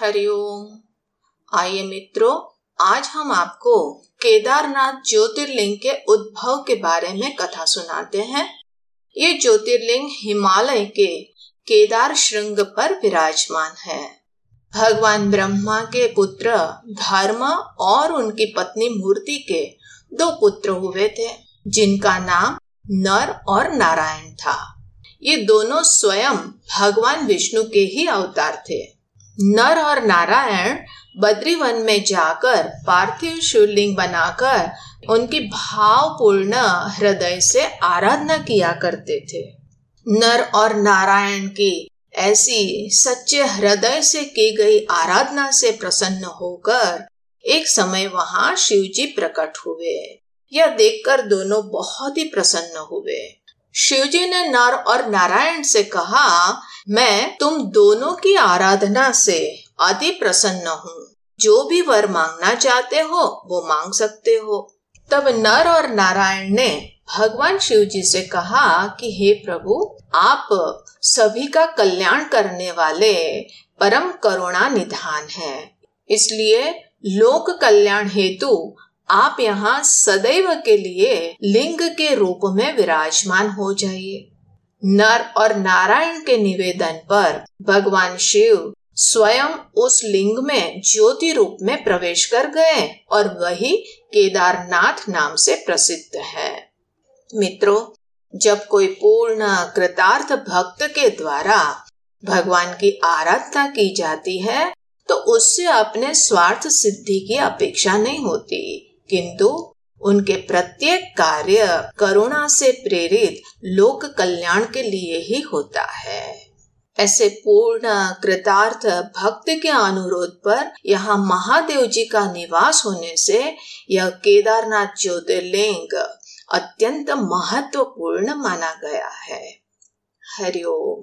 हरिओम आइए मित्रों, आज हम आपको केदारनाथ ज्योतिर्लिंग के उद्भव के बारे में कथा सुनाते हैं। ये ज्योतिर्लिंग हिमालय के केदार श्रृंग पर विराजमान है। भगवान ब्रह्मा के पुत्र धर्म और उनकी पत्नी मूर्ति के दो पुत्र हुए थे, जिनका नाम नर और नारायण था। ये दोनों स्वयं भगवान विष्णु के ही अवतार थे। नर और नारायण बद्रीवन में जाकर पार्थिव शिवलिंग बनाकर उनकी भावपूर्ण हृदय से आराधना किया करते थे। नर और नारायण की ऐसी सच्चे हृदय से की गई आराधना से प्रसन्न होकर एक समय वहाँ शिव जी प्रकट हुए। यह देखकर दोनों बहुत ही प्रसन्न हुए। शिवजी ने नर और नारायण से कहा मैं तुम दोनों की आराधना से अति प्रसन्न हूँ। जो भी वर मांगना चाहते हो, वो मांग सकते हो। तब नर और नारायण ने भगवान शिव जी से कहा कि, हे प्रभु, आप सभी का कल्याण करने वाले परम करुणा निधान हैं। इसलिए लोक कल्याण हेतु आप यहाँ सदैव के लिए लिंग के रूप में विराजमान हो जाइए। नर और नारायण के निवेदन पर भगवान शिव स्वयं उस लिंग में ज्योति रूप में प्रवेश कर गए और वही केदारनाथ नाम से प्रसिद्ध है। मित्रों, जब कोई पूर्ण कृतार्थ भक्त के द्वारा भगवान की आराधना की जाती है तो उससे अपने स्वार्थ सिद्धि की अपेक्षा नहीं होती। किंतु उनके प्रत्येक कार्य करुणा से प्रेरित लोक कल्याण के लिए ही होता है। ऐसे पूर्ण, कृतार्थ भक्त के अनुरोध पर यहाँ महादेव जी का निवास होने से यह केदारनाथ ज्योतिर्लिंग अत्यंत महत्वपूर्ण माना गया है। हरिओम